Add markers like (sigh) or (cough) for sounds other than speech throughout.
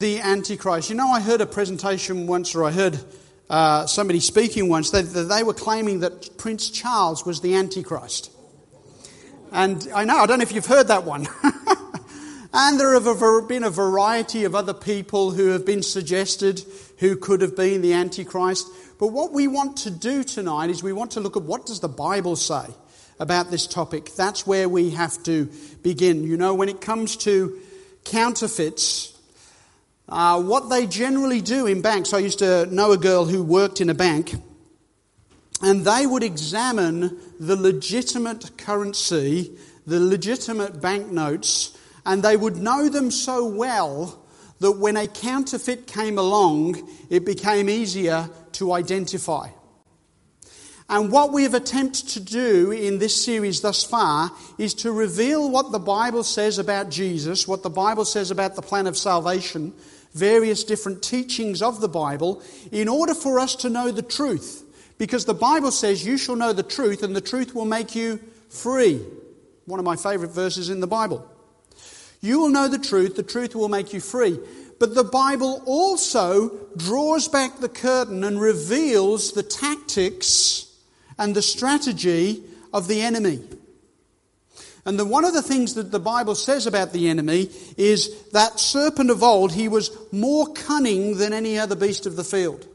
the Antichrist. You know, I heard a presentation once, or I heard uh, somebody speaking once, that, they were claiming that Prince Charles was the Antichrist. And I know, I don't know if you've heard that one. (laughs) and there have been a variety of other people who have been suggested who could have been the Antichrist. But what we want to do tonight is we want to look at what does the Bible say about this topic. That's where we have to begin. You know, when it comes to counterfeits, uh, what they generally do in banks, I used to know a girl who worked in a bank, and they would examine the legitimate currency, the legitimate banknotes, and they would know them so well that when a counterfeit came along, it became easier to identify. And what we have attempted to do in this series thus far is to reveal what the Bible says about Jesus, what the Bible says about the plan of salvation, various different teachings of the Bible in order for us to know the truth. Because the Bible says, You shall know the truth, and the truth will make you free. One of my favorite verses in the Bible. You will know the truth, the truth will make you free. But the Bible also draws back the curtain and reveals the tactics and the strategy of the enemy. And the, one of the things that the Bible says about the enemy is that serpent of old, he was more cunning than any other beast of the field.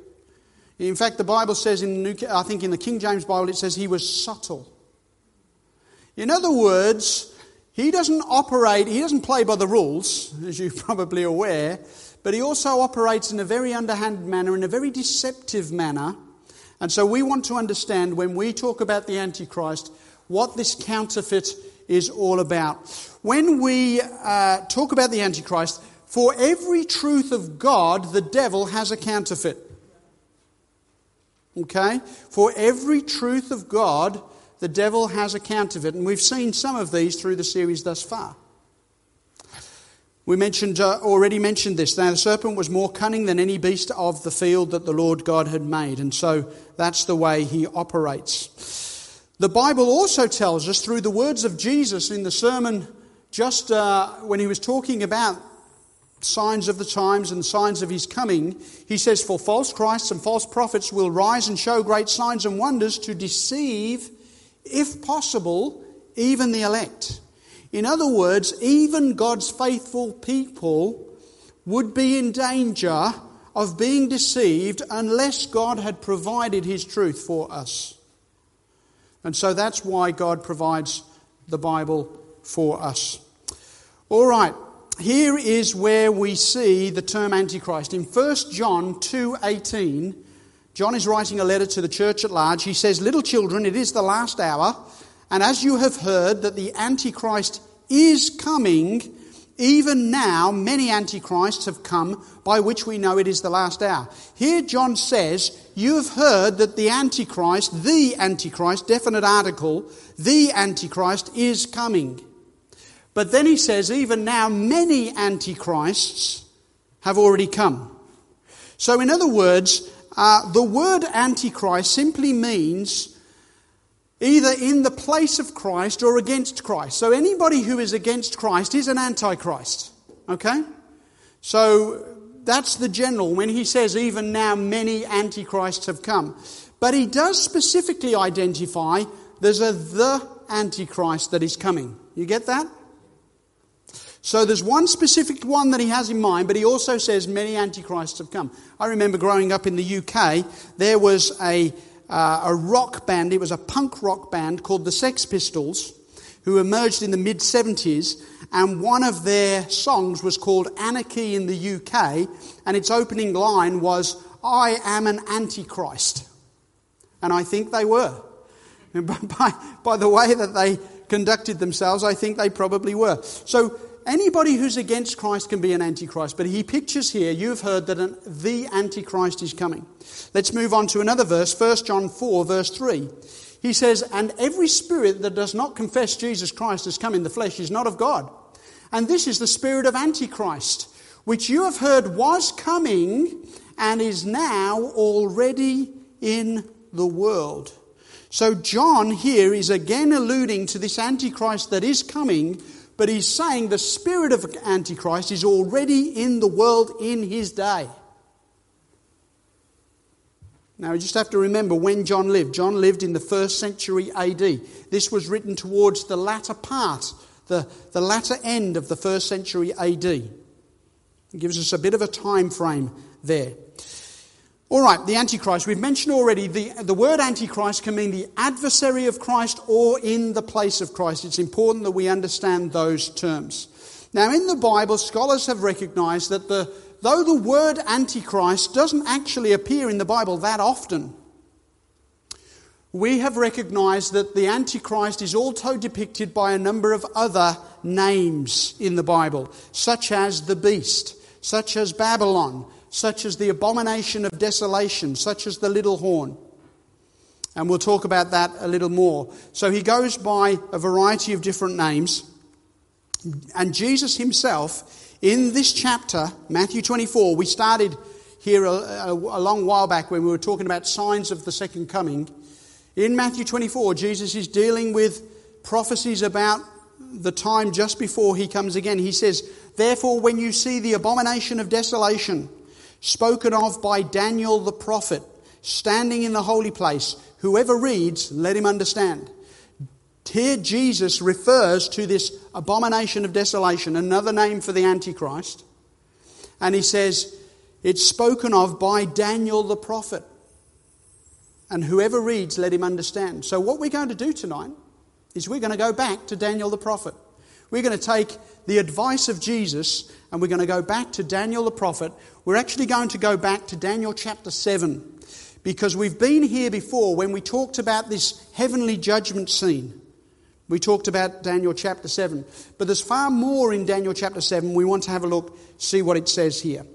In fact, the Bible says in, New, I think in the King James Bible, it says he was subtle. In other words, he doesn't operate, he doesn't play by the rules, (laughs) as you're probably aware, but he also operates in a very underhanded manner, in a very deceptive manner. And so we want to understand when we talk about the Antichrist, what this counterfeit is all about. When we uh, talk about the Antichrist, for every truth of God, the devil has a counterfeit. Okay? For every truth of God, the devil has a counterfeit. And we've seen some of these through the series thus far. We mentioned, uh, already mentioned this. Now, the serpent was more cunning than any beast of the field that the Lord God had made. And so that's the way he operates. The Bible also tells us through the words of Jesus in the sermon just uh, when he was talking about signs of the times and signs of his coming, he says, For false Christs and false prophets will rise and show great signs and wonders to deceive, if possible, even the elect. In other words, even God's faithful people would be in danger of being deceived unless God had provided his truth for us. And so that's why God provides the Bible for us. All right, here is where we see the term antichrist. In 1 John 2:18, John is writing a letter to the church at large. He says, "Little children, it is the last hour, and as you have heard that the antichrist is coming, even now, many antichrists have come, by which we know it is the last hour. Here, John says, You have heard that the Antichrist, the Antichrist, definite article, the Antichrist is coming. But then he says, Even now, many Antichrists have already come. So, in other words, uh, the word Antichrist simply means either in the place of Christ or against Christ. So anybody who is against Christ is an antichrist. Okay? So that's the general when he says, even now many antichrists have come. But he does specifically identify there's a the antichrist that is coming. You get that? So there's one specific one that he has in mind, but he also says many antichrists have come. I remember growing up in the UK, there was a uh, a rock band. It was a punk rock band called the Sex Pistols, who emerged in the mid 70s. And one of their songs was called Anarchy in the UK. And its opening line was, I am an antichrist. And I think they were. (laughs) By, by the way that they conducted themselves, I think they probably were. So anybody who's against Christ can be an antichrist, but he pictures here, you've heard that an, the antichrist is coming. Let's move on to another verse, 1 John 4, verse 3. He says, And every spirit that does not confess Jesus Christ has come in the flesh is not of God. And this is the spirit of antichrist, which you have heard was coming and is now already in the world. So, John here is again alluding to this Antichrist that is coming, but he's saying the spirit of Antichrist is already in the world in his day. Now, you just have to remember when John lived. John lived in the first century AD. This was written towards the latter part, the, the latter end of the first century AD. It gives us a bit of a time frame there. All right, the Antichrist. We've mentioned already the, the word Antichrist can mean the adversary of Christ or in the place of Christ. It's important that we understand those terms. Now, in the Bible, scholars have recognized that the, though the word Antichrist doesn't actually appear in the Bible that often, we have recognized that the Antichrist is also depicted by a number of other names in the Bible, such as the beast, such as Babylon, such as the abomination of desolation, such as the little horn. And we'll talk about that a little more. So he goes by a variety of different names. And Jesus himself, in this chapter, Matthew 24, we started here a, a, a, long while back when we were talking about signs of the second coming. In Matthew 24, Jesus is dealing with prophecies about the time just before he comes again. He says, Therefore, when you see the abomination of desolation, spoken of by Daniel the prophet, standing in the holy place. Whoever reads, let him understand. Here, Jesus refers to this abomination of desolation, another name for the Antichrist. And he says, It's spoken of by Daniel the prophet. And whoever reads, let him understand. So, what we're going to do tonight is we're going to go back to Daniel the prophet. We're going to take the advice of Jesus and we're going to go back to Daniel the prophet. We're actually going to go back to Daniel chapter 7 because we've been here before when we talked about this heavenly judgment scene. We talked about Daniel chapter 7. But there's far more in Daniel chapter 7. We want to have a look, see what it says here.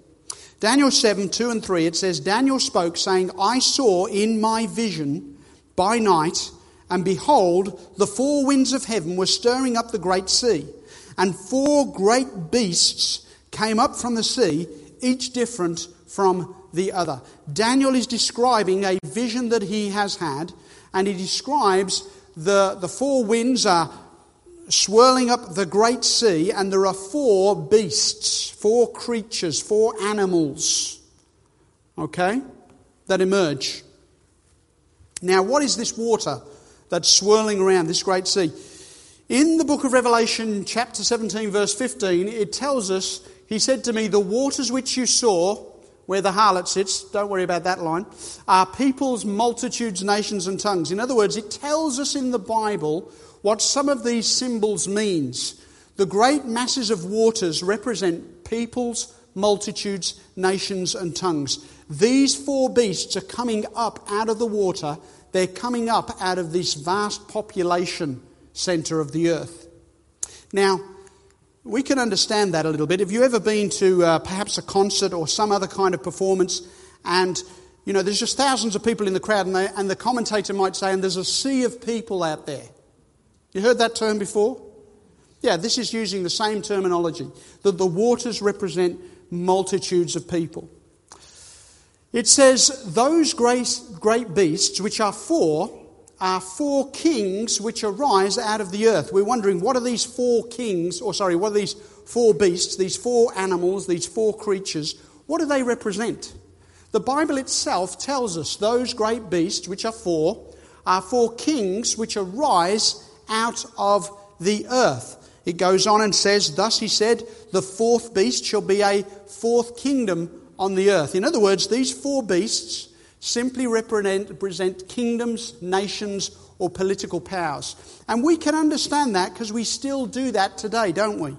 Daniel 7, 2 and 3, it says, Daniel spoke, saying, I saw in my vision by night and behold, the four winds of heaven were stirring up the great sea, and four great beasts came up from the sea, each different from the other. Daniel is describing a vision that he has had, and he describes the, the four winds are swirling up the great sea, and there are four beasts, four creatures, four animals, okay, that emerge. Now, what is this water? that's swirling around this great sea. In the book of Revelation, chapter 17, verse 15, it tells us, He said to me, The waters which you saw, where the harlot sits, don't worry about that line, are peoples, multitudes, nations, and tongues. In other words, it tells us in the Bible what some of these symbols means. The great masses of waters represent peoples, multitudes, nations, and tongues. These four beasts are coming up out of the water they're coming up out of this vast population centre of the earth. Now, we can understand that a little bit. Have you ever been to uh, perhaps a concert or some other kind of performance and you know, there's just thousands of people in the crowd, and, they, and the commentator might say, and there's a sea of people out there. You heard that term before? Yeah, this is using the same terminology that the waters represent multitudes of people. It says, Those great, great beasts, which are four, are four kings which arise out of the earth. We're wondering, what are these four kings, or sorry, what are these four beasts, these four animals, these four creatures? What do they represent? The Bible itself tells us those great beasts, which are four, are four kings which arise out of the earth. It goes on and says, Thus he said, the fourth beast shall be a fourth kingdom on the earth. In other words, these four beasts simply represent kingdoms, nations, or political powers. And we can understand that because we still do that today, don't we?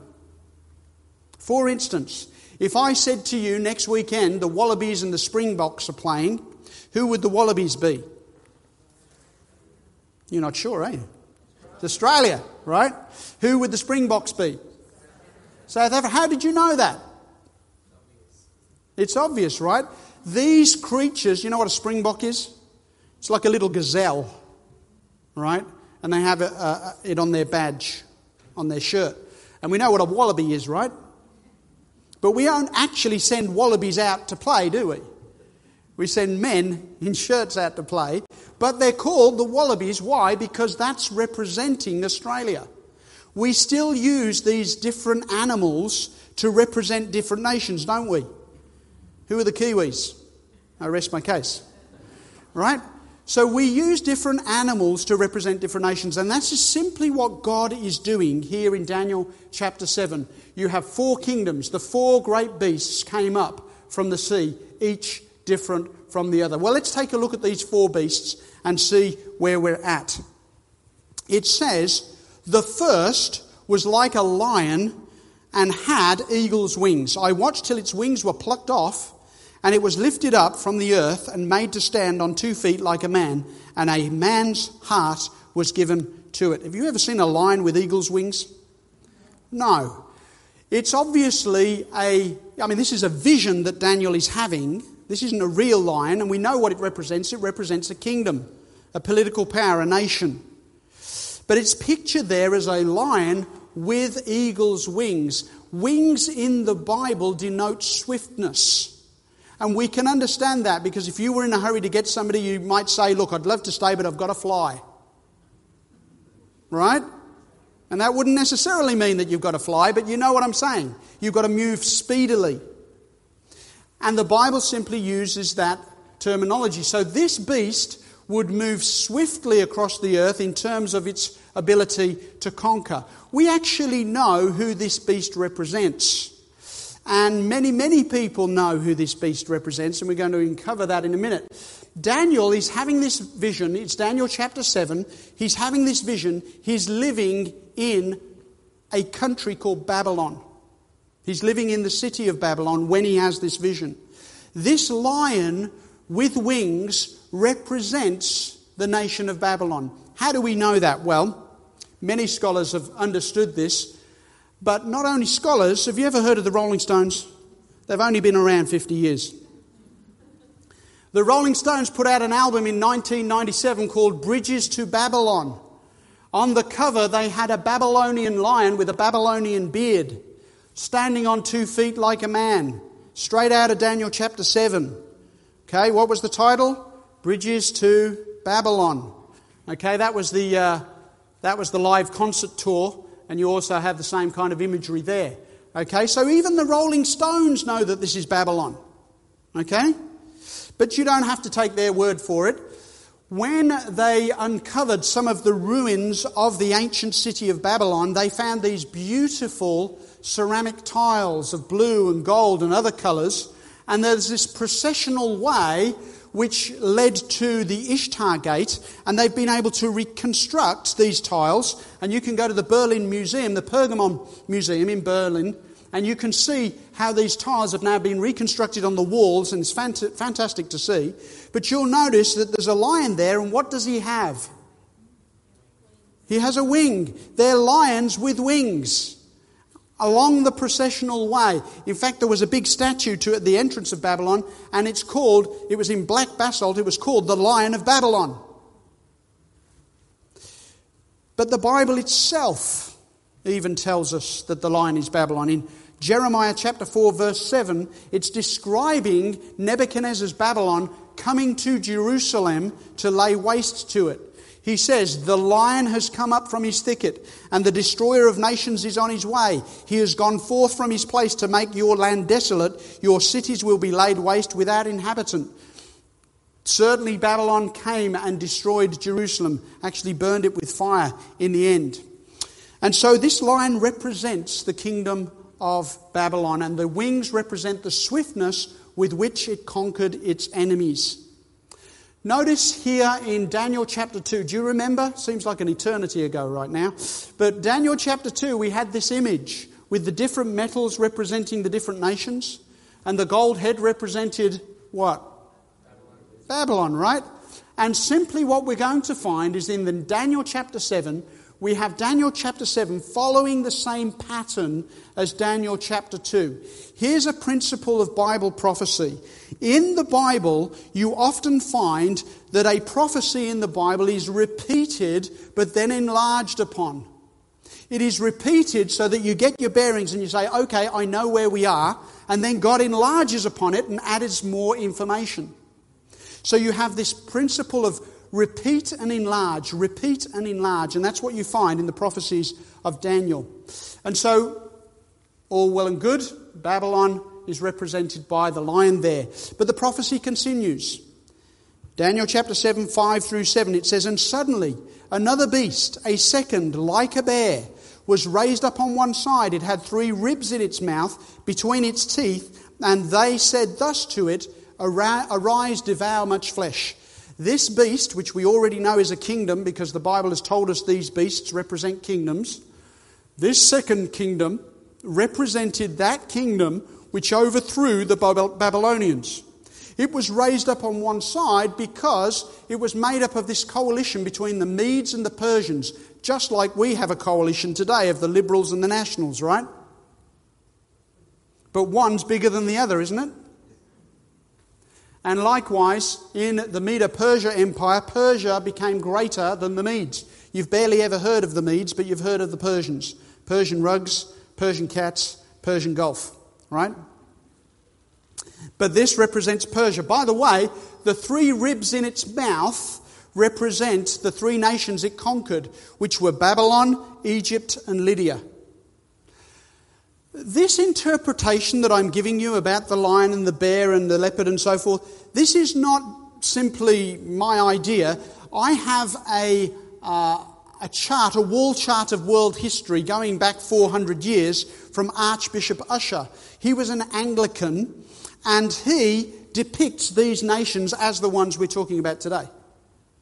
For instance, if I said to you next weekend the Wallabies and the Springboks are playing, who would the Wallabies be? You're not sure, are you? It's Australia, right? Who would the Springboks be? South Africa. How did you know that? It's obvious, right? These creatures, you know what a springbok is? It's like a little gazelle, right? And they have it, it on their badge, on their shirt. And we know what a wallaby is, right? But we don't actually send wallabies out to play, do we? We send men (laughs) in shirts out to play. But they're called the wallabies. Why? Because that's representing Australia. we still use these different animals to represent different nations, don't we? Who are the Kiwis? I rest my case. Right? So we use different animals to represent different nations, and that's simply what God is doing here in Daniel chapter 7. You have four kingdoms. The four great beasts came up from the sea, each different from the other. Well, let's take a look at these four beasts and see where we're at. It says, The first was like a lion and had eagle's wings. I watched till its wings were plucked off and it was lifted up from the earth and made to stand on two feet like a man, and a man's heart was given to it. Have you ever seen a lion with eagle's wings? No. It's obviously a, I mean, this is a vision that Daniel is having. This isn't a real lion, and we know what it represents. It represents a kingdom, a political power, a nation. But it's pictured there as a lion with eagle's wings. Wings in the Bible denote swiftness. And we can understand that because if you were in a hurry to get somebody, you might say, Look, I'd love to stay, but I've got to fly. Right? And that wouldn't necessarily mean that you've got to fly, but you know what I'm saying. You've got to move speedily. And the Bible simply uses that terminology. So this beast would move swiftly across the earth in terms of its ability to conquer. We actually know who this beast represents. And many, many people know who this beast represents, and we're going to uncover that in a minute. Daniel is having this vision. It's Daniel chapter 7. He's having this vision. He's living in a country called Babylon. He's living in the city of Babylon when he has this vision. This lion with wings represents the nation of Babylon. How do we know that? Well, many scholars have understood this but not only scholars, have you ever heard of the Rolling Stones? They've only been around 50 years. The Rolling Stones put out an album in 1997 called Bridges to Babylon. On the cover, they had a Babylonian lion with a Babylonian beard, standing on two feet like a man, straight out of Daniel chapter 7. Okay, what was the title? Bridges to Babylon. Okay, that was the, uh, that was the live concert tour and you also have the same kind of imagery there. Okay, so even the Rolling Stones know that this is Babylon. Okay? But you don't have to take their word for it. When they uncovered some of the ruins of the ancient city of Babylon, they found these beautiful ceramic tiles of blue and gold and other colours. And there's this processional way which led to the Ishtar Gate, and they've been able to reconstruct these tiles. And you can go to the Berlin Museum, the Pergamon Museum in Berlin, and you can see how these tiles have now been reconstructed on the walls, and it's fant- fantastic to see. But you'll notice that there's a lion there, and what does he have? He has a wing. They're lions with wings along the processional way. In fact, there was a big statue to at the entrance of Babylon, and it's called, it was in black basalt, it was called the Lion of Babylon. But the Bible itself even tells us that the lion is Babylon. In Jeremiah chapter 4, verse 7, it's describing Nebuchadnezzar's Babylon coming to Jerusalem to lay waste to it. He says, The lion has come up from his thicket, and the destroyer of nations is on his way. He has gone forth from his place to make your land desolate. Your cities will be laid waste without inhabitant. Certainly, Babylon came and destroyed Jerusalem, actually burned it with fire in the end. And so, this lion represents the kingdom of Babylon, and the wings represent the swiftness with which it conquered its enemies. Notice here in Daniel chapter 2, do you remember? Seems like an eternity ago right now. But Daniel chapter 2, we had this image with the different metals representing the different nations, and the gold head represented what? Babylon, Babylon right? And simply what we're going to find is in the Daniel chapter 7, we have Daniel chapter 7 following the same pattern as Daniel chapter 2. Here's a principle of Bible prophecy. In the Bible, you often find that a prophecy in the Bible is repeated but then enlarged upon. It is repeated so that you get your bearings and you say, okay, I know where we are, and then God enlarges upon it and adds more information. So you have this principle of repeat and enlarge, repeat and enlarge. And that's what you find in the prophecies of Daniel. And so, all well and good, Babylon is represented by the lion there. But the prophecy continues. Daniel chapter 7, 5 through 7, it says, And suddenly another beast, a second, like a bear, was raised up on one side. It had three ribs in its mouth between its teeth, and they said thus to it, Arise, devour much flesh. This beast, which we already know is a kingdom because the Bible has told us these beasts represent kingdoms, this second kingdom represented that kingdom which overthrew the Babylonians. It was raised up on one side because it was made up of this coalition between the Medes and the Persians, just like we have a coalition today of the liberals and the nationals, right? But one's bigger than the other, isn't it? And likewise, in the Medo Persia Empire, Persia became greater than the Medes. You've barely ever heard of the Medes, but you've heard of the Persians Persian rugs, Persian cats, Persian Gulf, right? But this represents Persia. By the way, the three ribs in its mouth represent the three nations it conquered, which were Babylon, Egypt, and Lydia. This interpretation that I'm giving you about the lion and the bear and the leopard and so forth, this is not simply my idea. I have a, uh, a chart, a wall chart of world history going back 400 years from Archbishop Ussher. He was an Anglican and he depicts these nations as the ones we're talking about today.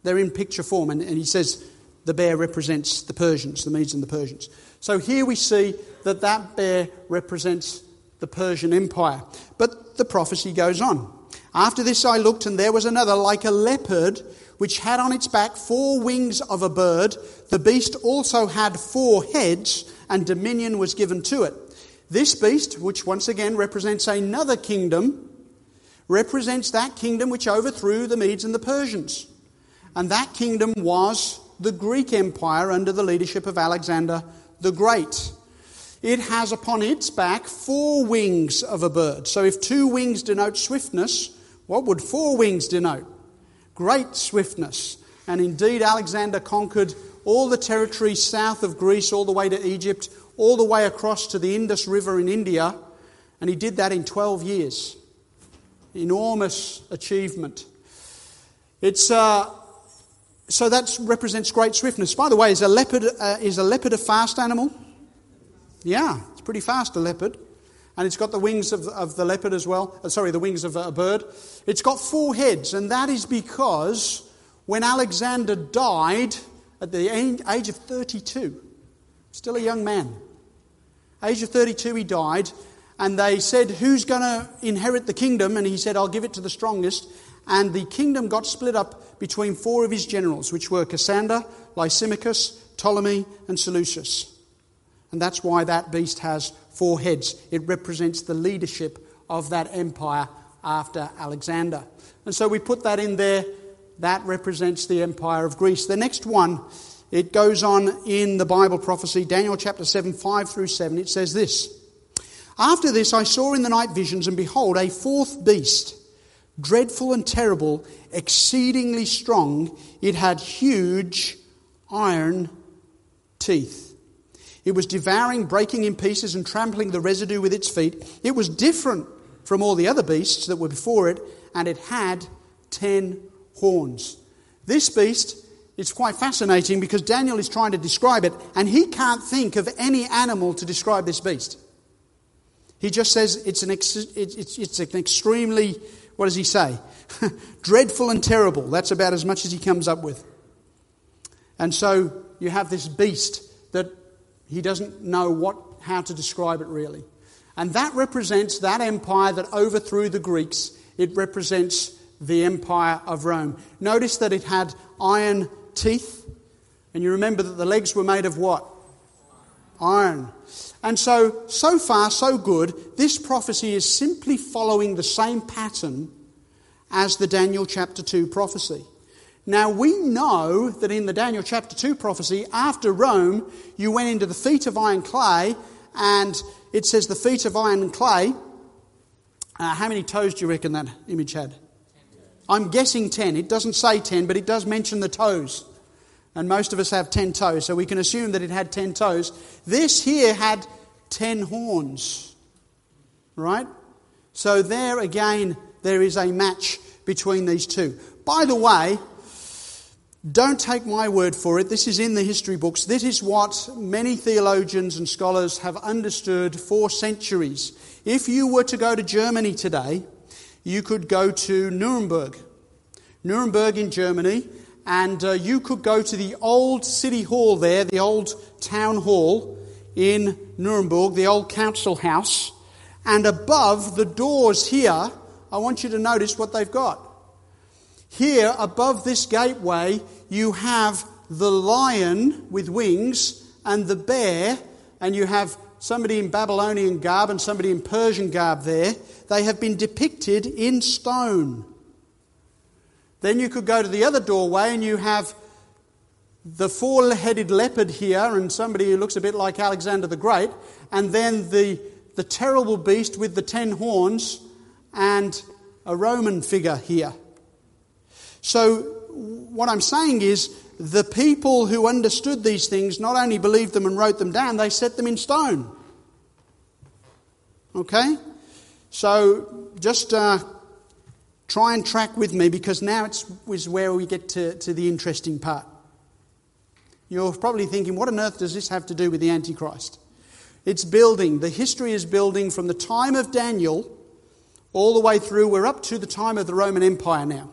They're in picture form, and, and he says the bear represents the Persians, the Medes and the Persians. So here we see that that bear represents the Persian Empire. But the prophecy goes on. After this I looked, and there was another like a leopard, which had on its back four wings of a bird. The beast also had four heads, and dominion was given to it. This beast, which once again represents another kingdom, represents that kingdom which overthrew the Medes and the Persians. And that kingdom was the Greek Empire under the leadership of Alexander the Great. It has upon its back four wings of a bird. So if two wings denote swiftness, what would four wings denote? Great swiftness. And indeed, Alexander conquered all the territory south of Greece, all the way to Egypt, all the way across to the Indus River in India, and he did that in 12 years. Enormous achievement. It's, uh, so that represents great swiftness. By the way, is a leopard, uh, is a leopard a fast animal? Yeah, it's pretty fast, a leopard. And it's got the wings of, of the leopard as well. Uh, sorry, the wings of a bird. It's got four heads, and that is because when Alexander died at the age of 32, still a young man, age of 32, he died, and they said, Who's going to inherit the kingdom? And he said, I'll give it to the strongest. And the kingdom got split up between four of his generals, which were Cassander, Lysimachus, Ptolemy, and Seleucus. And that's why that beast has four heads. It represents the leadership of that empire after Alexander. And so we put that in there. That represents the empire of Greece. The next one, it goes on in the Bible prophecy, Daniel chapter 7, 5 through 7. It says this After this I saw in the night visions, and behold, a fourth beast dreadful and terrible, exceedingly strong. It had huge iron teeth. It was devouring, breaking in pieces, and trampling the residue with its feet. It was different from all the other beasts that were before it, and it had ten horns. This beast is quite fascinating because Daniel is trying to describe it, and he can't think of any animal to describe this beast. He just says it's an, ex- it's, it's an extremely what does he say? (laughs) Dreadful and terrible. That's about as much as he comes up with. And so you have this beast that he doesn't know what, how to describe it really. And that represents that empire that overthrew the Greeks. It represents the empire of Rome. Notice that it had iron teeth. And you remember that the legs were made of what? Iron. And so, so far, so good. This prophecy is simply following the same pattern as the Daniel chapter 2 prophecy. Now, we know that in the Daniel chapter 2 prophecy, after Rome, you went into the feet of iron clay, and it says the feet of iron and clay. Uh, how many toes do you reckon that image had? I'm guessing 10. It doesn't say 10, but it does mention the toes. And most of us have 10 toes, so we can assume that it had 10 toes. This here had 10 horns. Right? So there again, there is a match between these two. By the way, don't take my word for it. This is in the history books. This is what many theologians and scholars have understood for centuries. If you were to go to Germany today, you could go to Nuremberg. Nuremberg in Germany, and uh, you could go to the old city hall there, the old town hall in Nuremberg, the old council house, and above the doors here, I want you to notice what they've got. Here, above this gateway, you have the lion with wings and the bear, and you have somebody in Babylonian garb and somebody in Persian garb there. They have been depicted in stone. Then you could go to the other doorway and you have the four headed leopard here and somebody who looks a bit like Alexander the Great, and then the, the terrible beast with the ten horns and a Roman figure here. So, what I'm saying is, the people who understood these things not only believed them and wrote them down, they set them in stone. Okay? So, just uh, try and track with me because now it's is where we get to, to the interesting part. You're probably thinking, what on earth does this have to do with the Antichrist? It's building. The history is building from the time of Daniel all the way through. We're up to the time of the Roman Empire now.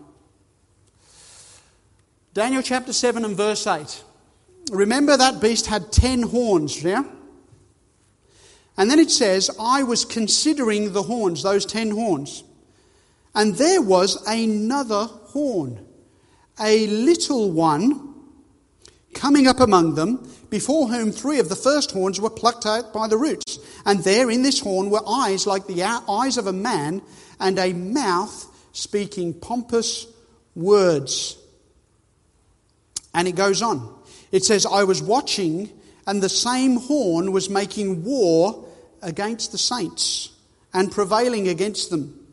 Daniel chapter 7 and verse 8. Remember that beast had 10 horns, yeah? And then it says, I was considering the horns, those 10 horns. And there was another horn, a little one coming up among them, before whom three of the first horns were plucked out by the roots. And there in this horn were eyes like the eyes of a man, and a mouth speaking pompous words. And it goes on. It says, I was watching, and the same horn was making war against the saints and prevailing against them.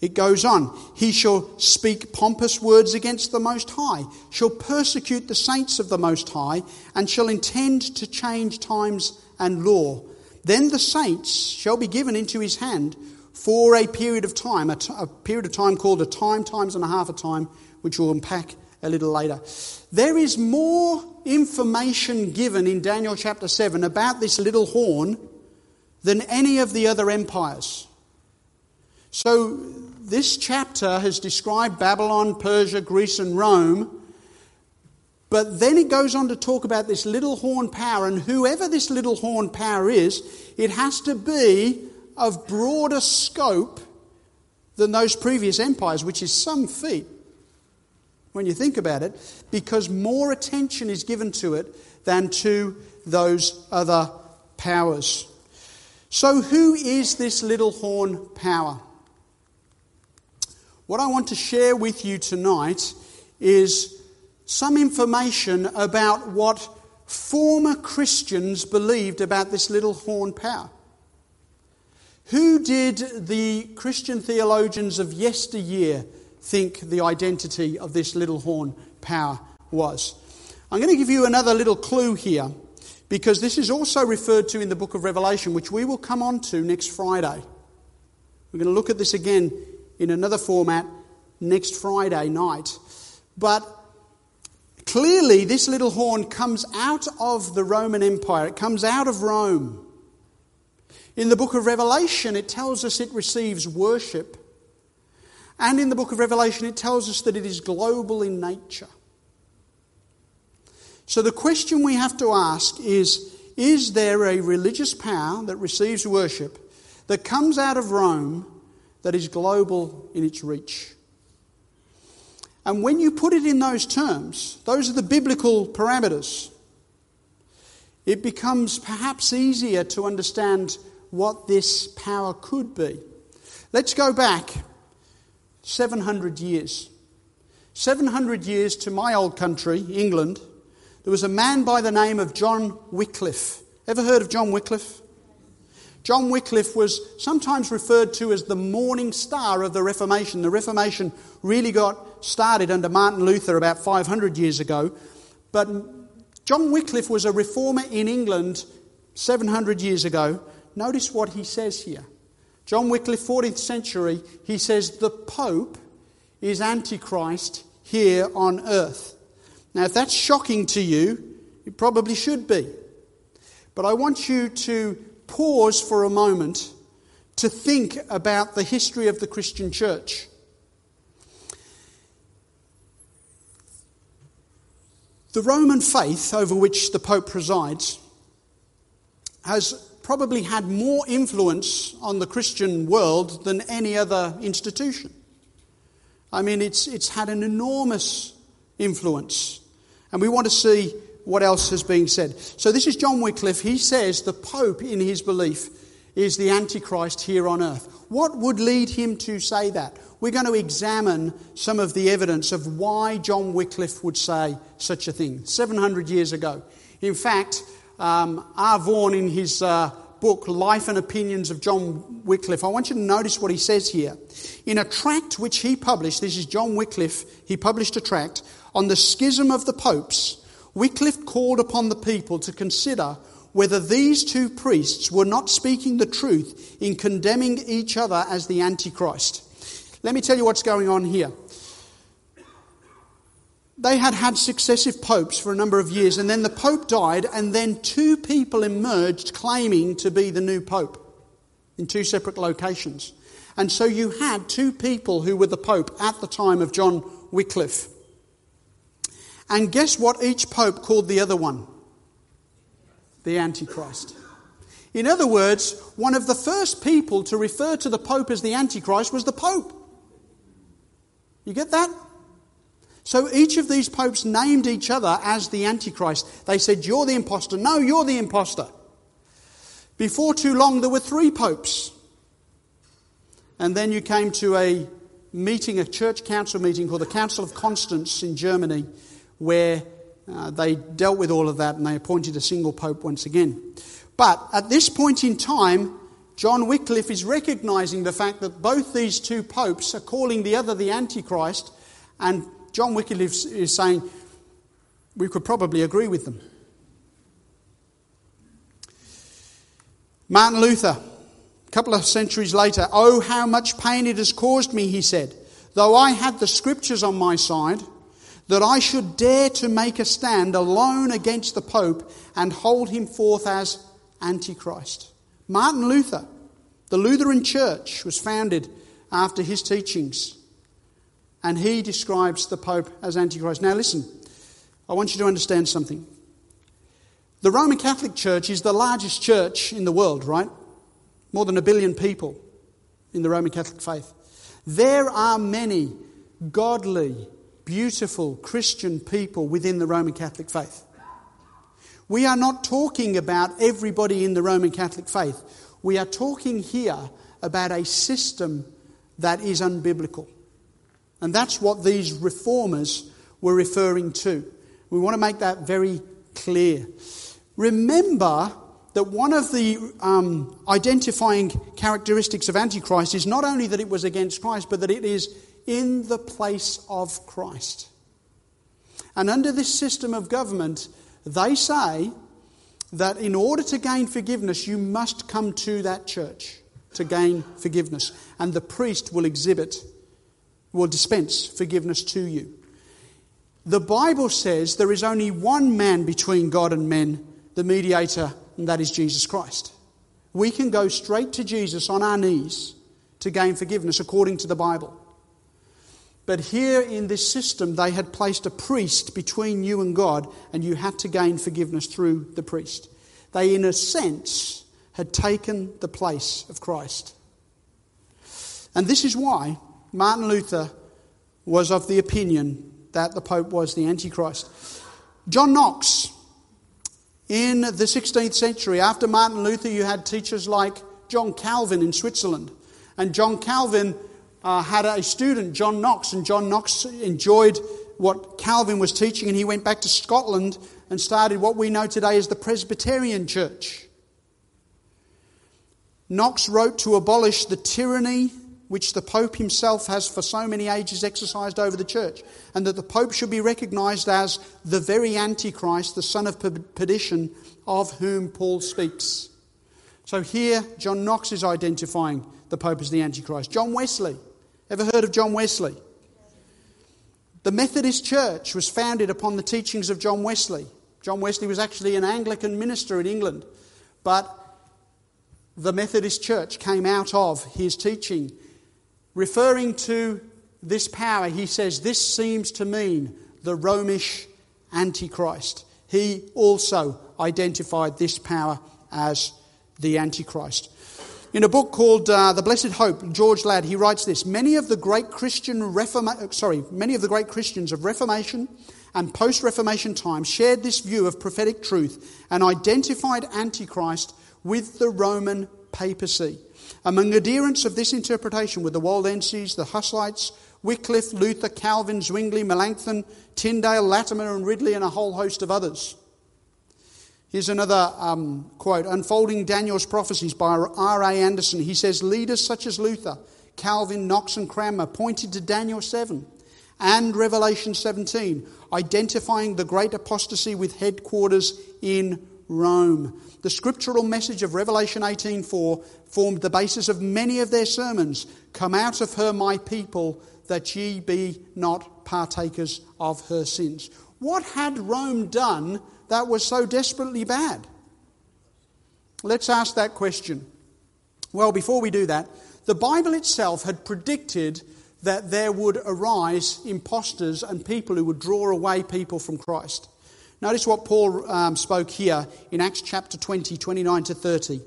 It goes on. He shall speak pompous words against the Most High, shall persecute the saints of the Most High, and shall intend to change times and law. Then the saints shall be given into his hand for a period of time, a, t- a period of time called a time, times and a half a time, which we'll unpack a little later. There is more information given in Daniel chapter 7 about this little horn than any of the other empires. So, this chapter has described Babylon, Persia, Greece, and Rome. But then it goes on to talk about this little horn power, and whoever this little horn power is, it has to be of broader scope than those previous empires, which is some feat when you think about it, because more attention is given to it than to those other powers. So, who is this little horn power? What I want to share with you tonight is some information about what former Christians believed about this little horn power. Who did the Christian theologians of yesteryear think the identity of this little horn power was. I'm going to give you another little clue here because this is also referred to in the book of Revelation, which we will come on to next Friday. We're going to look at this again in another format next Friday night. But clearly, this little horn comes out of the Roman Empire, it comes out of Rome. In the book of Revelation, it tells us it receives worship and in the book of Revelation, it tells us that it is global in nature. So the question we have to ask is Is there a religious power that receives worship that comes out of Rome that is global in its reach? And when you put it in those terms, those are the biblical parameters, it becomes perhaps easier to understand what this power could be. Let's go back 700 years. 700 years to my old country, England, there was a man by the name of John Wycliffe. Ever heard of John Wycliffe? John Wycliffe was sometimes referred to as the morning star of the Reformation. The Reformation really got started under Martin Luther about 500 years ago, but John Wycliffe was a reformer in England 700 years ago. Notice what he says here. John Wycliffe, 14th century, he says, The Pope is Antichrist here on earth. Now, if that's shocking to you, it probably should be. But I want you to pause for a moment to think about the history of the Christian church. The Roman faith over which the Pope presides has probably had more influence on the Christian world than any other institution. I mean, it's, it's had an enormous influence. And we want to see what else has been said. So, this is John Wycliffe. He says the Pope, in his belief, is the Antichrist here on earth. What would lead him to say that? we're going to examine some of the evidence of why John Wycliffe would say such a thing 700 years ago. In fact, um, R. Vaughan, in his uh, book, Life and Opinions of John Wycliffe, I want you to notice what he says here. In a tract which he published, this is John Wycliffe, he published a tract on the schism of the popes. Wycliffe called upon the people to consider whether these two priests were not speaking the truth in condemning each other as the Antichrist. Let me tell you what's going on here. They had had successive popes for a number of years, and then the pope died, and then two people emerged claiming to be the new pope in two separate locations. And so you had two people who were the pope at the time of John Wycliffe. And guess what each pope called the other one? The Antichrist. In other words, one of the first people to refer to the pope as the Antichrist was the pope. You get that? So each of these popes named each other as the Antichrist. They said, You're the impostor. No, you're the impostor. Before too long, there were three popes. And then you came to a meeting, a church council meeting called the Council of Constance in Germany, where uh, they dealt with all of that and they appointed a single pope once again. But at this point in time, John Wycliffe is recognizing the fact that both these two popes are calling the other the Antichrist, and John Wycliffe is saying we could probably agree with them. Martin Luther, a couple of centuries later, oh, how much pain it has caused me, he said, though I had the scriptures on my side, that I should dare to make a stand alone against the Pope and hold him forth as Antichrist. Martin Luther, the Lutheran Church, was founded after his teachings, and he describes the Pope as Antichrist. Now, listen, I want you to understand something. The Roman Catholic Church is the largest church in the world, right? More than a billion people in the Roman Catholic faith. There are many godly, beautiful Christian people within the Roman Catholic faith. We are not talking about everybody in the Roman Catholic faith. We are talking here about a system that is unbiblical. And that's what these reformers were referring to. We want to make that very clear. Remember that one of the um, identifying characteristics of Antichrist is not only that it was against Christ, but that it is in the place of Christ. And under this system of government, they say that in order to gain forgiveness, you must come to that church to gain forgiveness. And the priest will exhibit, will dispense forgiveness to you. The Bible says there is only one man between God and men, the mediator, and that is Jesus Christ. We can go straight to Jesus on our knees to gain forgiveness according to the Bible. But here in this system, they had placed a priest between you and God, and you had to gain forgiveness through the priest. They, in a sense, had taken the place of Christ. And this is why Martin Luther was of the opinion that the Pope was the Antichrist. John Knox, in the 16th century, after Martin Luther, you had teachers like John Calvin in Switzerland. And John Calvin uh, had a student, John Knox, and John Knox enjoyed what Calvin was teaching, and he went back to Scotland and started what we know today as the Presbyterian Church. Knox wrote to abolish the tyranny which the Pope himself has for so many ages exercised over the church, and that the Pope should be recognized as the very Antichrist, the son of perdition, of whom Paul speaks. So here, John Knox is identifying the Pope as the Antichrist. John Wesley. Ever heard of John Wesley? The Methodist Church was founded upon the teachings of John Wesley. John Wesley was actually an Anglican minister in England, but the Methodist Church came out of his teaching. Referring to this power, he says, This seems to mean the Romish Antichrist. He also identified this power as the Antichrist. In a book called uh, The Blessed Hope, George Ladd, he writes this: Many of the great Christian Reforma- sorry, many of the great Christians of Reformation and post-Reformation times shared this view of prophetic truth and identified Antichrist with the Roman papacy. Among adherents of this interpretation were the Waldenses, the Hussites, Wycliffe, Luther, Calvin, Zwingli, Melanchthon, Tyndale, Latimer, and Ridley, and a whole host of others. Here's another um, quote Unfolding Daniel's Prophecies by R.A. Anderson. He says, Leaders such as Luther, Calvin, Knox, and Cranmer pointed to Daniel 7 and Revelation 17, identifying the great apostasy with headquarters in Rome. The scriptural message of Revelation 18:4 formed the basis of many of their sermons. Come out of her, my people, that ye be not partakers of her sins. What had Rome done that was so desperately bad? Let's ask that question. Well, before we do that, the Bible itself had predicted that there would arise impostors and people who would draw away people from Christ. Notice what Paul um, spoke here in Acts chapter 20, 29 to 30.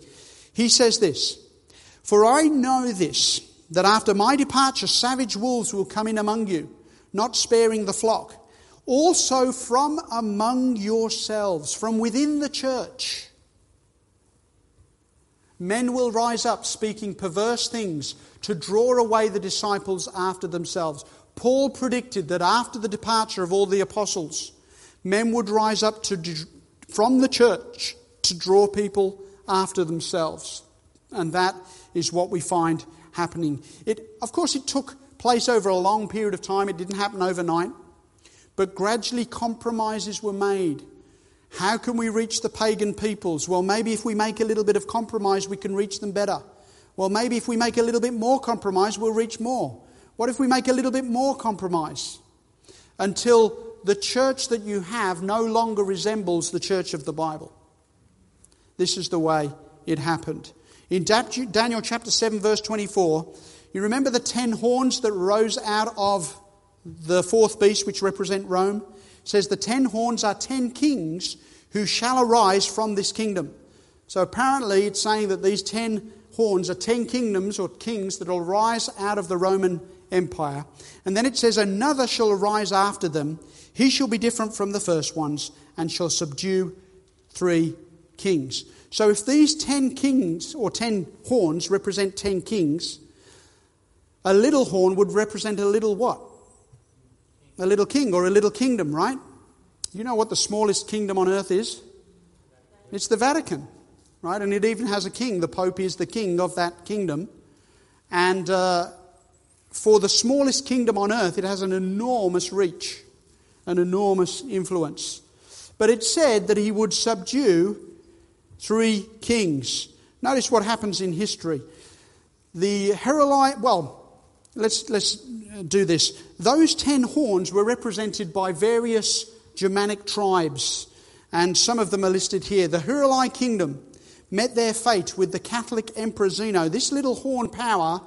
He says this For I know this, that after my departure, savage wolves will come in among you, not sparing the flock. Also from among yourselves, from within the church, men will rise up speaking perverse things to draw away the disciples after themselves. Paul predicted that after the departure of all the apostles, men would rise up to, from the church to draw people after themselves. And that is what we find happening. It, of course, it took place over a long period of time, it didn't happen overnight. But gradually, compromises were made. How can we reach the pagan peoples? Well, maybe if we make a little bit of compromise, we can reach them better. Well, maybe if we make a little bit more compromise, we'll reach more. What if we make a little bit more compromise? Until the church that you have no longer resembles the church of the Bible. This is the way it happened. In Daniel chapter 7, verse 24, you remember the ten horns that rose out of the fourth beast, which represent Rome? Says the ten horns are ten kings who shall arise from this kingdom. So apparently, it's saying that these ten horns are ten kingdoms or kings that will rise out of the Roman Empire. And then it says, Another shall arise after them he shall be different from the first ones and shall subdue three kings. So if these ten kings or ten horns represent ten kings, a little horn would represent a little what? A little king or a little kingdom, right? You know what the smallest kingdom on earth is? It's the Vatican, right? And it even has a king. The Pope is the king of that kingdom. And uh, for the smallest kingdom on earth, it has an enormous reach an enormous influence. But it said that he would subdue three kings. Notice what happens in history. The Heruli, well, let's, let's do this. Those ten horns were represented by various Germanic tribes, and some of them are listed here. The Heruli kingdom met their fate with the Catholic Emperor Zeno. This little horn power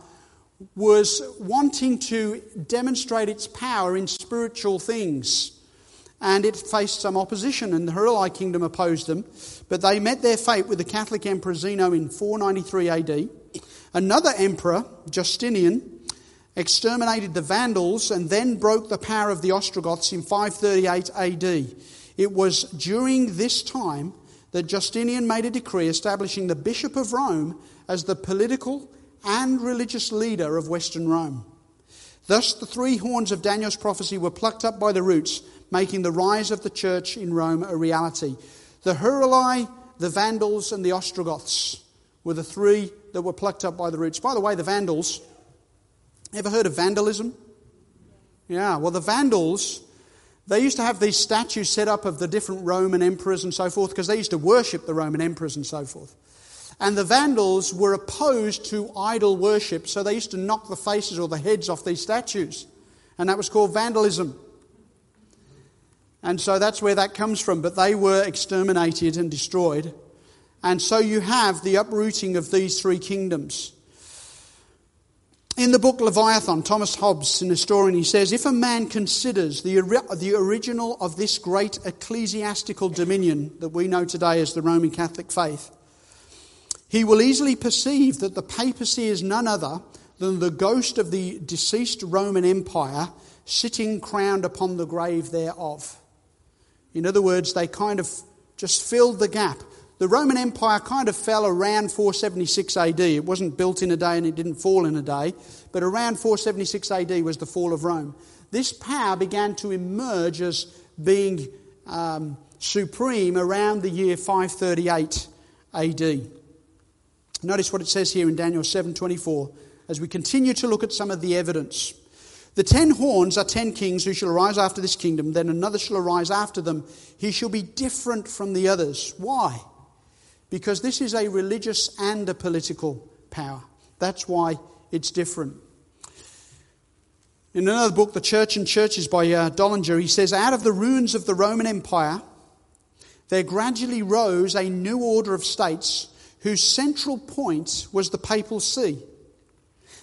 was wanting to demonstrate its power in spiritual things. And it faced some opposition, and the Heruli kingdom opposed them. But they met their fate with the Catholic Emperor Zeno in 493 AD. Another emperor, Justinian, exterminated the Vandals and then broke the power of the Ostrogoths in 538 AD. It was during this time that Justinian made a decree establishing the Bishop of Rome as the political and religious leader of Western Rome. Thus, the three horns of Daniel's prophecy were plucked up by the roots, making the rise of the church in Rome a reality. The Heruli, the Vandals, and the Ostrogoths were the three that were plucked up by the roots. By the way, the Vandals, ever heard of vandalism? Yeah, well, the Vandals, they used to have these statues set up of the different Roman emperors and so forth because they used to worship the Roman emperors and so forth. And the Vandals were opposed to idol worship, so they used to knock the faces or the heads off these statues. And that was called vandalism. And so that's where that comes from. But they were exterminated and destroyed. And so you have the uprooting of these three kingdoms. In the book Leviathan, Thomas Hobbes, an historian, he says if a man considers the, the original of this great ecclesiastical dominion that we know today as the Roman Catholic faith, he will easily perceive that the papacy is none other than the ghost of the deceased Roman Empire sitting crowned upon the grave thereof. In other words, they kind of just filled the gap. The Roman Empire kind of fell around 476 AD. It wasn't built in a day and it didn't fall in a day, but around 476 AD was the fall of Rome. This power began to emerge as being um, supreme around the year 538 AD. Notice what it says here in Daniel 7:24 as we continue to look at some of the evidence. The ten horns are ten kings who shall arise after this kingdom, then another shall arise after them. He shall be different from the others. Why? Because this is a religious and a political power. That's why it's different. In another book, The Church and Churches by uh, Dollinger, he says, Out of the ruins of the Roman Empire, there gradually rose a new order of states whose central point was the papal see.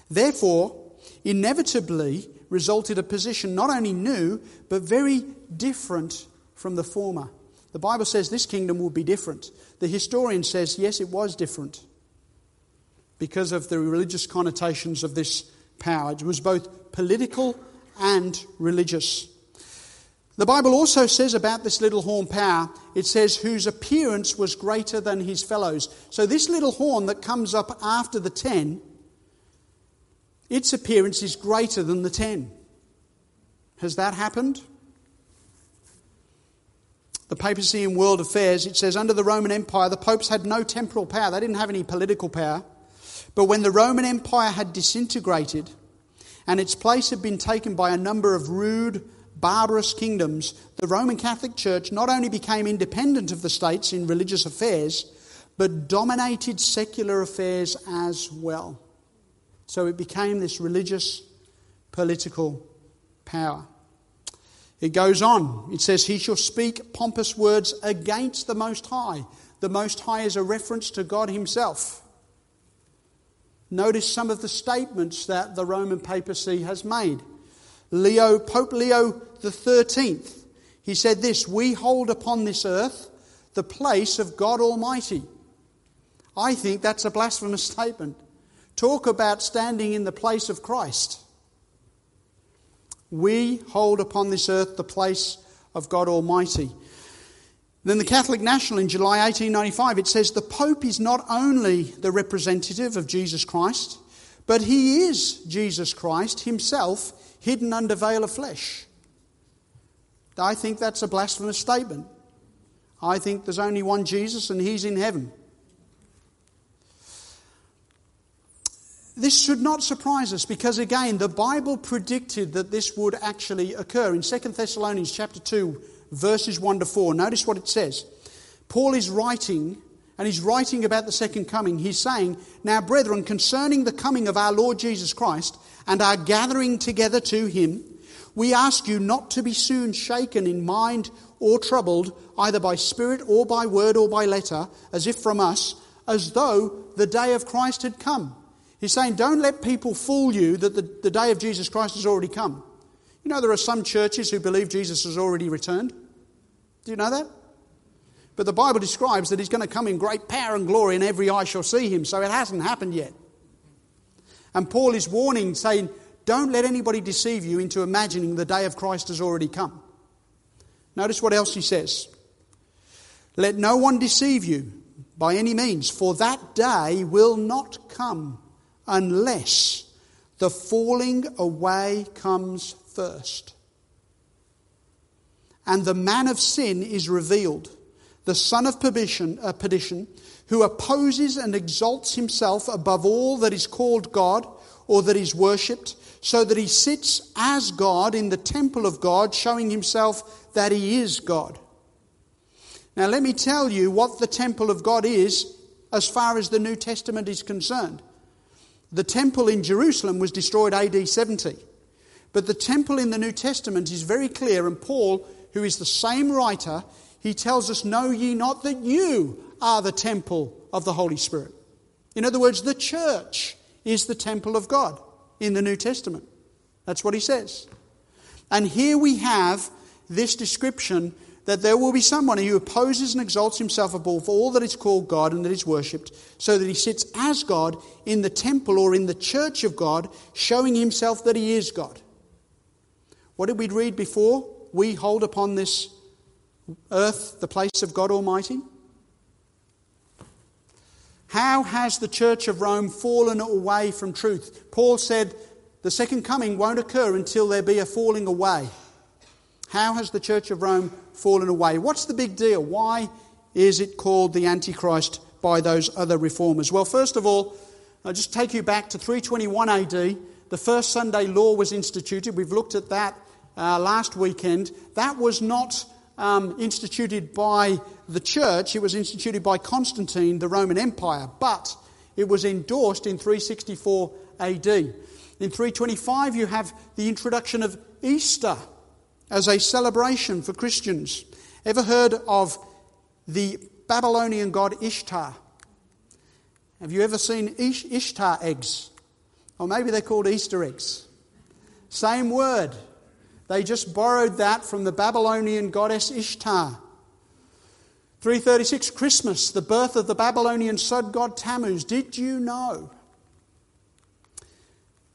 Therefore, inevitably resulted a position not only new, but very different from the former. The Bible says this kingdom will be different. The historian says, yes, it was different because of the religious connotations of this power. It was both political and religious. The Bible also says about this little horn power, it says, whose appearance was greater than his fellows. So, this little horn that comes up after the ten, its appearance is greater than the ten. Has that happened? The papacy in world affairs, it says, under the Roman Empire, the popes had no temporal power. They didn't have any political power. But when the Roman Empire had disintegrated and its place had been taken by a number of rude, barbarous kingdoms, the Roman Catholic Church not only became independent of the states in religious affairs, but dominated secular affairs as well. So it became this religious, political power. It goes on. It says, He shall speak pompous words against the Most High. The Most High is a reference to God Himself. Notice some of the statements that the Roman papacy has made. Leo, Pope Leo the 13th. He said this We hold upon this earth the place of God Almighty. I think that's a blasphemous (laughs) statement. Talk about standing in the place of Christ. We hold upon this earth the place of God Almighty. Then the Catholic National in July 1895, it says the Pope is not only the representative of Jesus Christ, but he is Jesus Christ himself hidden under veil of flesh. I think that's a blasphemous statement. I think there's only one Jesus and he's in heaven. This should not surprise us because again the Bible predicted that this would actually occur in 2 Thessalonians chapter 2 verses 1 to 4. Notice what it says. Paul is writing and he's writing about the second coming. He's saying, "Now brethren, concerning the coming of our Lord Jesus Christ and our gathering together to him, we ask you not to be soon shaken in mind or troubled, either by spirit or by word or by letter, as if from us, as though the day of Christ had come. He's saying, don't let people fool you that the, the day of Jesus Christ has already come. You know, there are some churches who believe Jesus has already returned. Do you know that? But the Bible describes that he's going to come in great power and glory, and every eye shall see him. So it hasn't happened yet. And Paul is warning, saying, don't let anybody deceive you into imagining the day of Christ has already come. Notice what else he says. Let no one deceive you by any means, for that day will not come unless the falling away comes first. And the man of sin is revealed, the son of perdition, uh, perdition, who opposes and exalts himself above all that is called God or that is worshipped, so that he sits as God in the temple of God, showing himself that he is God. Now, let me tell you what the temple of God is as far as the New Testament is concerned. The temple in Jerusalem was destroyed AD 70. But the temple in the New Testament is very clear, and Paul, who is the same writer, he tells us, Know ye not that you are the temple of the Holy Spirit? In other words, the church is the temple of God in the New Testament. That's what he says. And here we have this description that there will be someone who opposes and exalts himself above all that is called God and that is worshipped, so that he sits as God in the temple or in the church of God, showing himself that he is God. What did we read before? We hold upon this earth the place of God Almighty. How has the church of Rome fallen away from truth? Paul said the second coming won't occur until there be a falling away. How has the church of Rome fallen away? What's the big deal? Why is it called the Antichrist by those other reformers? Well, first of all, I'll just take you back to 321 AD. The first Sunday law was instituted. We've looked at that uh, last weekend, that was not um, instituted by the church, it was instituted by Constantine, the Roman Empire, but it was endorsed in 364 AD. In 325, you have the introduction of Easter as a celebration for Christians. Ever heard of the Babylonian god Ishtar? Have you ever seen Ish- Ishtar eggs? Or maybe they're called Easter eggs. Same word. They just borrowed that from the Babylonian goddess Ishtar. 336, Christmas, the birth of the Babylonian sun god Tammuz. Did you know?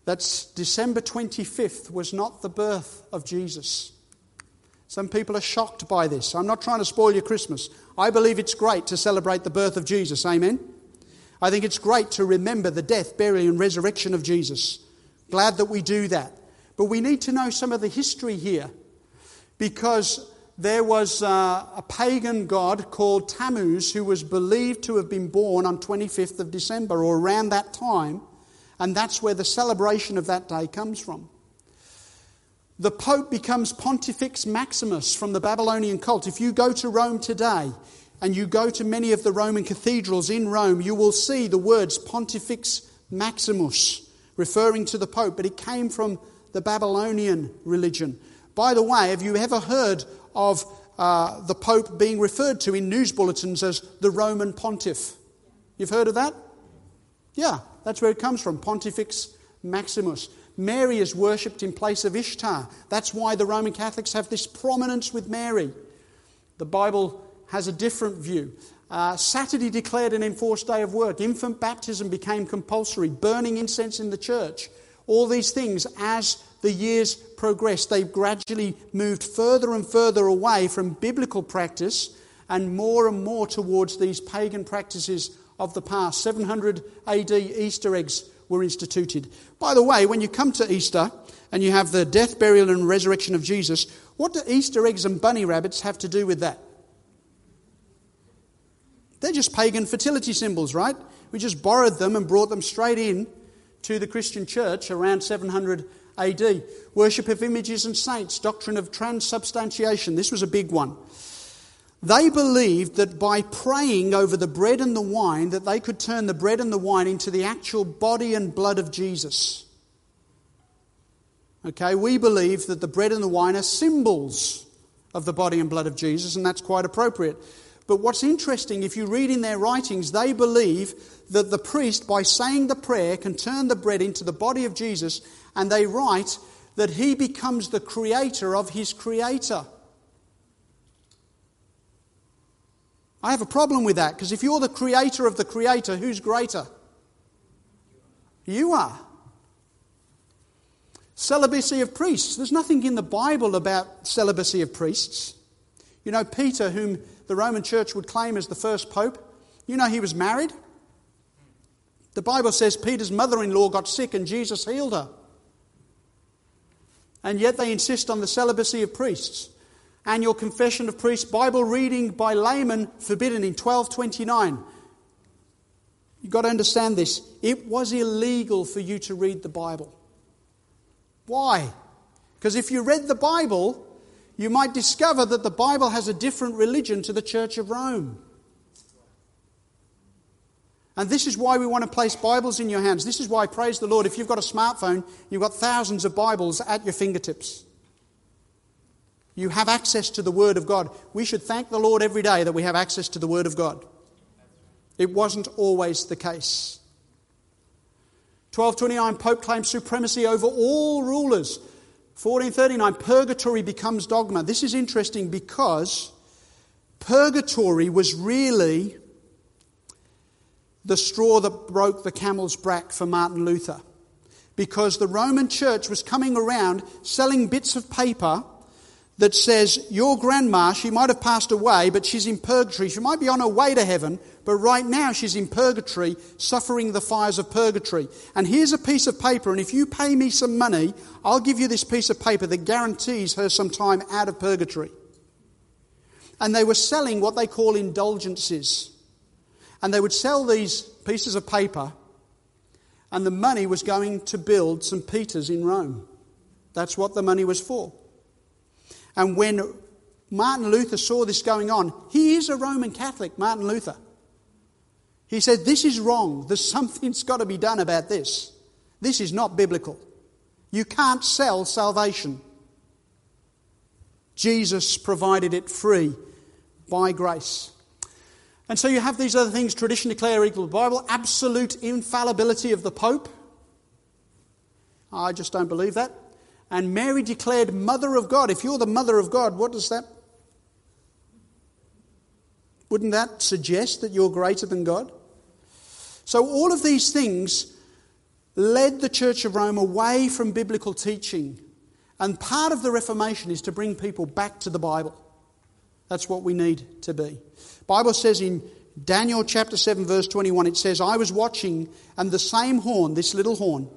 That's December 25th was not the birth of Jesus. Some people are shocked by this. I'm not trying to spoil your Christmas. I believe it's great to celebrate the birth of Jesus. Amen? I think it's great to remember the death, burial, and resurrection of Jesus. Glad that we do that. But we need to know some of the history here because there was uh, a pagan god called Tammuz who was believed to have been born on 25th of December or around that time, and that's where the celebration of that day comes from. The Pope becomes Pontifex Maximus from the Babylonian cult. If you go to Rome today and you go to many of the Roman cathedrals in Rome, you will see the words Pontifex Maximus referring to the Pope, but it came from the Babylonian religion. By the way, have you ever heard of uh, the Pope being referred to in news bulletins as the Roman Pontiff? You've heard of that? Yeah, that's where it comes from Pontifex Maximus. Mary is worshipped in place of Ishtar. That's why the Roman Catholics have this prominence with Mary. The Bible has a different view. Uh, Saturday declared an enforced day of work. Infant baptism became compulsory. Burning incense in the church. All these things, as the years progressed, they gradually moved further and further away from biblical practice and more and more towards these pagan practices of the past. 700 AD Easter eggs were instituted. By the way, when you come to Easter and you have the death, burial, and resurrection of Jesus, what do Easter eggs and bunny rabbits have to do with that? They're just pagan fertility symbols, right? We just borrowed them and brought them straight in to the Christian church around 700 AD. Worship of images and saints, doctrine of transubstantiation. This was a big one. They believed that by praying over the bread and the wine that they could turn the bread and the wine into the actual body and blood of Jesus. Okay, we believe that the bread and the wine are symbols of the body and blood of Jesus, and that's quite appropriate. But what's interesting, if you read in their writings, they believe that the priest, by saying the prayer, can turn the bread into the body of Jesus, and they write that he becomes the creator of his creator. I have a problem with that because if you're the creator of the creator, who's greater? You are. Celibacy of priests. There's nothing in the Bible about celibacy of priests. You know, Peter, whom the Roman church would claim as the first pope, you know he was married. The Bible says Peter's mother in law got sick and Jesus healed her. And yet they insist on the celibacy of priests. Annual confession of priests, Bible reading by laymen forbidden in 1229. You've got to understand this. It was illegal for you to read the Bible. Why? Because if you read the Bible, you might discover that the Bible has a different religion to the Church of Rome. And this is why we want to place Bibles in your hands. This is why, praise the Lord, if you've got a smartphone, you've got thousands of Bibles at your fingertips. You have access to the Word of God. We should thank the Lord every day that we have access to the Word of God. It wasn't always the case. 1229, Pope claims supremacy over all rulers. 1439, purgatory becomes dogma. This is interesting because purgatory was really the straw that broke the camel's back for Martin Luther. Because the Roman church was coming around selling bits of paper that says, Your grandma, she might have passed away, but she's in purgatory. She might be on her way to heaven, but right now she's in purgatory, suffering the fires of purgatory. And here's a piece of paper, and if you pay me some money, I'll give you this piece of paper that guarantees her some time out of purgatory. And they were selling what they call indulgences. And they would sell these pieces of paper, and the money was going to build St. Peter's in Rome. That's what the money was for. And when Martin Luther saw this going on, he is a Roman Catholic, Martin Luther. He said, This is wrong. There's something's got to be done about this. This is not biblical. You can't sell salvation. Jesus provided it free by grace. And so you have these other things tradition declare equal to the Bible, absolute infallibility of the Pope. I just don't believe that and Mary declared Mother of God. If you're the Mother of God, what does that? Wouldn't that suggest that you're greater than God? So, all of these things led the Church of Rome away from biblical teaching. And part of the Reformation is to bring people back to the Bible. That's what we need to be. Bible says in Daniel chapter 7 verse 21 it says I was watching and the same horn this little horn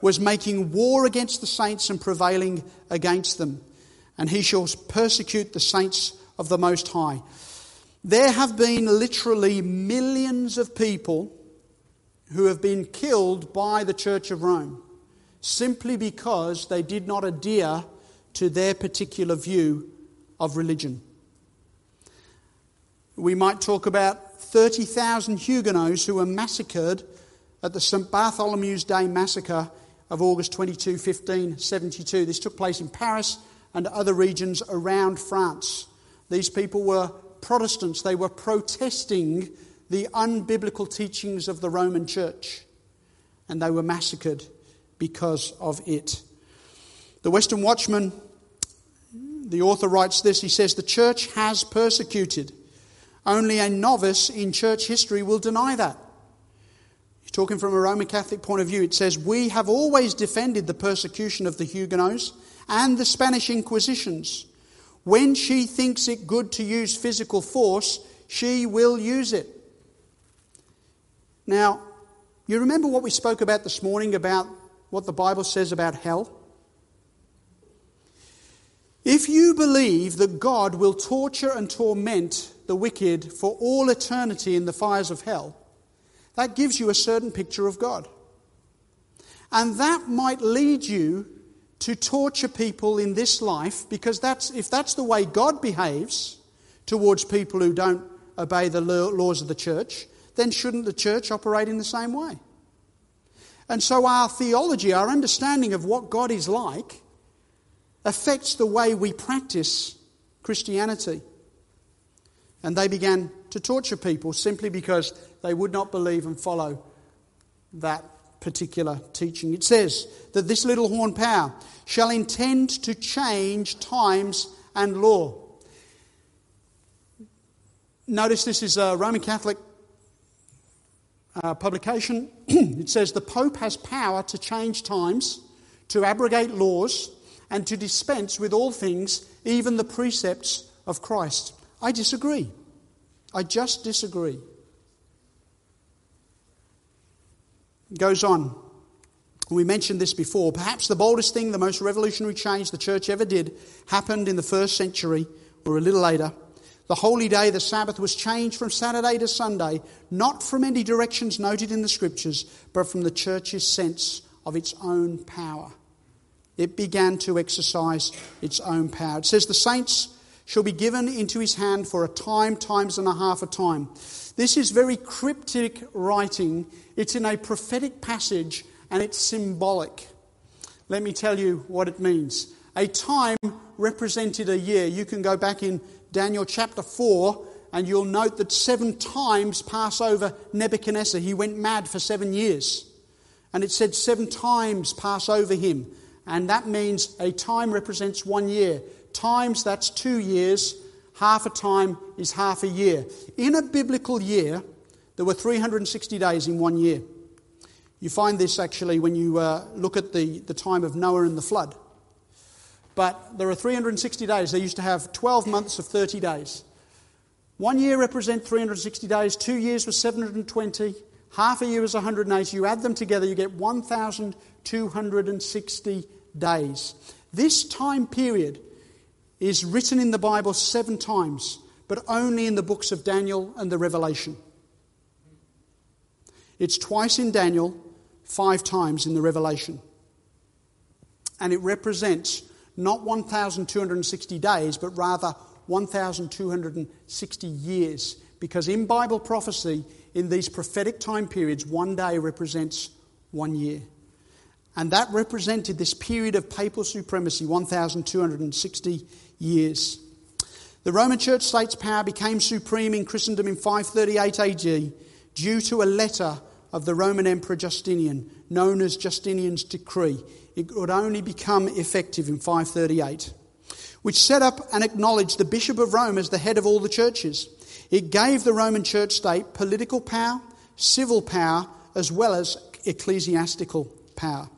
was making war against the saints and prevailing against them. And he shall persecute the saints of the Most High. There have been literally millions of people who have been killed by the Church of Rome simply because they did not adhere to their particular view of religion. We might talk about 30,000 Huguenots who were massacred at the St. Bartholomew's Day massacre of August 22, 1572. This took place in Paris and other regions around France. These people were Protestants, they were protesting the unbiblical teachings of the Roman Church, and they were massacred because of it. The Western Watchman, the author writes this he says, The church has persecuted. Only a novice in church history will deny that talking from a Roman Catholic point of view, it says, We have always defended the persecution of the Huguenots and the Spanish Inquisitions. When she thinks it good to use physical force, she will use it. Now, you remember what we spoke about this morning about what the Bible says about hell? If you believe that God will torture and torment the wicked for all eternity in the fires of hell, that gives you a certain picture of God. And that might lead you to torture people in this life because that's, if that's the way God behaves towards people who don't obey the laws of the church, then shouldn't the church operate in the same way? And so our theology, our understanding of what God is like, affects the way we practice Christianity. And they began to torture people simply because they would not believe and follow that particular teaching. It says that this little horn power shall intend to change times and law. Notice this is a Roman Catholic uh, publication. (clears throat) it says the Pope has power to change times, to abrogate laws, and to dispense with all things, even the precepts of Christ. I disagree. I just disagree. Goes on. We mentioned this before. Perhaps the boldest thing, the most revolutionary change the church ever did, happened in the first century or a little later, the holy day, the Sabbath, was changed from Saturday to Sunday, not from any directions noted in the Scriptures, but from the church's sense of its own power. It began to exercise its own power. It says, The saints shall be given into his hand for a time, times and a half a time. This is very cryptic writing. It's in a prophetic passage and it's symbolic. Let me tell you what it means. A time represented a year. You can go back in Daniel chapter 4 and you'll note that seven times pass over Nebuchadnezzar. He went mad for seven years. And it said seven times pass over him. And that means a time represents one year. Times, that's two years. Half a time is half a year. In a biblical year, there were 360 days in one year. You find this actually when you uh, look at the, the time of Noah and the flood. But there are 360 days. They used to have 12 months of 30 days. One year represents 360 days, two years was 720, half a year was 180. You add them together, you get 1,260 days. This time period is written in the Bible seven times, but only in the books of Daniel and the Revelation. It's twice in Daniel, five times in the Revelation. And it represents not 1,260 days, but rather 1,260 years. Because in Bible prophecy, in these prophetic time periods, one day represents one year. And that represented this period of papal supremacy, 1,260 years. The Roman Church state's power became supreme in Christendom in 538 AD due to a letter of the Roman Emperor Justinian, known as Justinian's Decree. It would only become effective in 538, which set up and acknowledged the Bishop of Rome as the head of all the churches. It gave the Roman church state political power, civil power, as well as ecclesiastical power.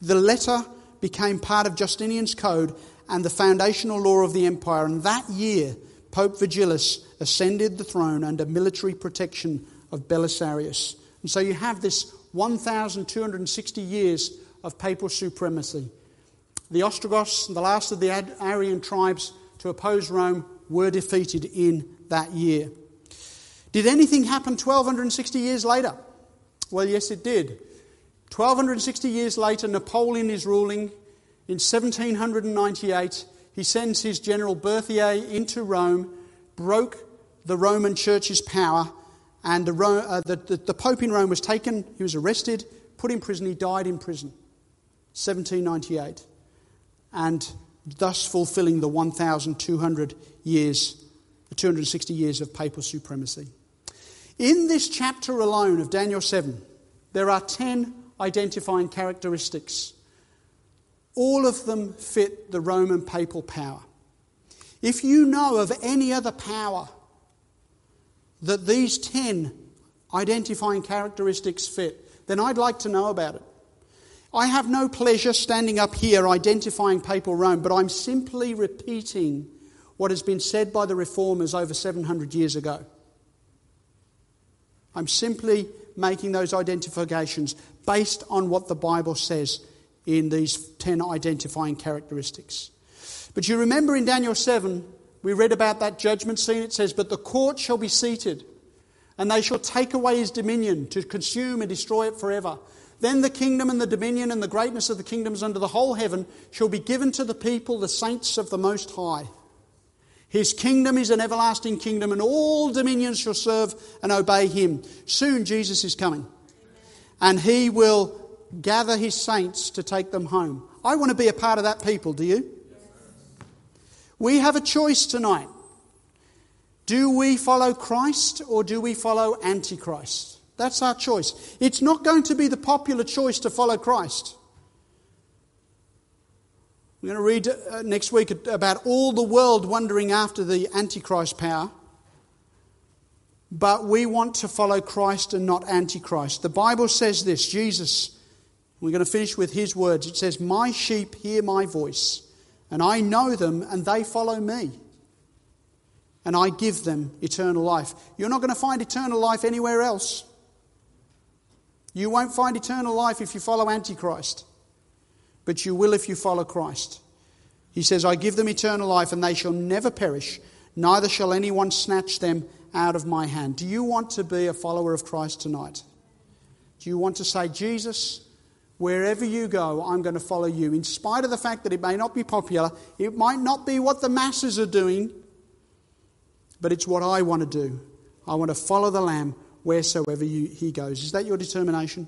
The letter became part of Justinian's code and the foundational law of the empire, and that year, Pope Vigilius ascended the throne under military protection of Belisarius. And so you have this 1,260 years of papal supremacy. The Ostrogoths, the last of the Arian tribes to oppose Rome, were defeated in that year. Did anything happen 1,260 years later? Well, yes, it did. 1,260 years later, Napoleon is ruling. In 1798, he sends his general Berthier into Rome, broke the Roman Church's power, and the, uh, the, the, the Pope in Rome was taken, he was arrested, put in prison, he died in prison. 1798. And thus fulfilling the 1,200 years, the 260 years of papal supremacy. In this chapter alone of Daniel 7, there are 10 identifying characteristics. All of them fit the Roman papal power. If you know of any other power that these 10 identifying characteristics fit, then I'd like to know about it. I have no pleasure standing up here identifying papal Rome, but I'm simply repeating what has been said by the reformers over 700 years ago. I'm simply making those identifications based on what the Bible says in these 10 identifying characteristics. But you remember in Daniel 7, we read about that judgment scene. It says, But the court shall be seated, and they shall take away his dominion to consume and destroy it forever. Then the kingdom and the dominion and the greatness of the kingdoms under the whole heaven shall be given to the people, the saints of the Most High. His kingdom is an everlasting kingdom, and all dominions shall serve and obey him. Soon Jesus is coming, and he will gather his saints to take them home. I want to be a part of that people, do you? We have a choice tonight. Do we follow Christ or do we follow Antichrist? That's our choice. It's not going to be the popular choice to follow Christ. We're going to read uh, next week about all the world wondering after the Antichrist power. But we want to follow Christ and not Antichrist. The Bible says this Jesus, we're going to finish with his words. It says, My sheep hear my voice, and I know them, and they follow me. And I give them eternal life. You're not going to find eternal life anywhere else. You won't find eternal life if you follow Antichrist, but you will if you follow Christ. He says, I give them eternal life, and they shall never perish, neither shall anyone snatch them out of my hand. Do you want to be a follower of Christ tonight? Do you want to say, Jesus, wherever you go, I'm going to follow you, in spite of the fact that it may not be popular, it might not be what the masses are doing, but it's what I want to do. I want to follow the Lamb wheresoever you, he goes. Is that your determination?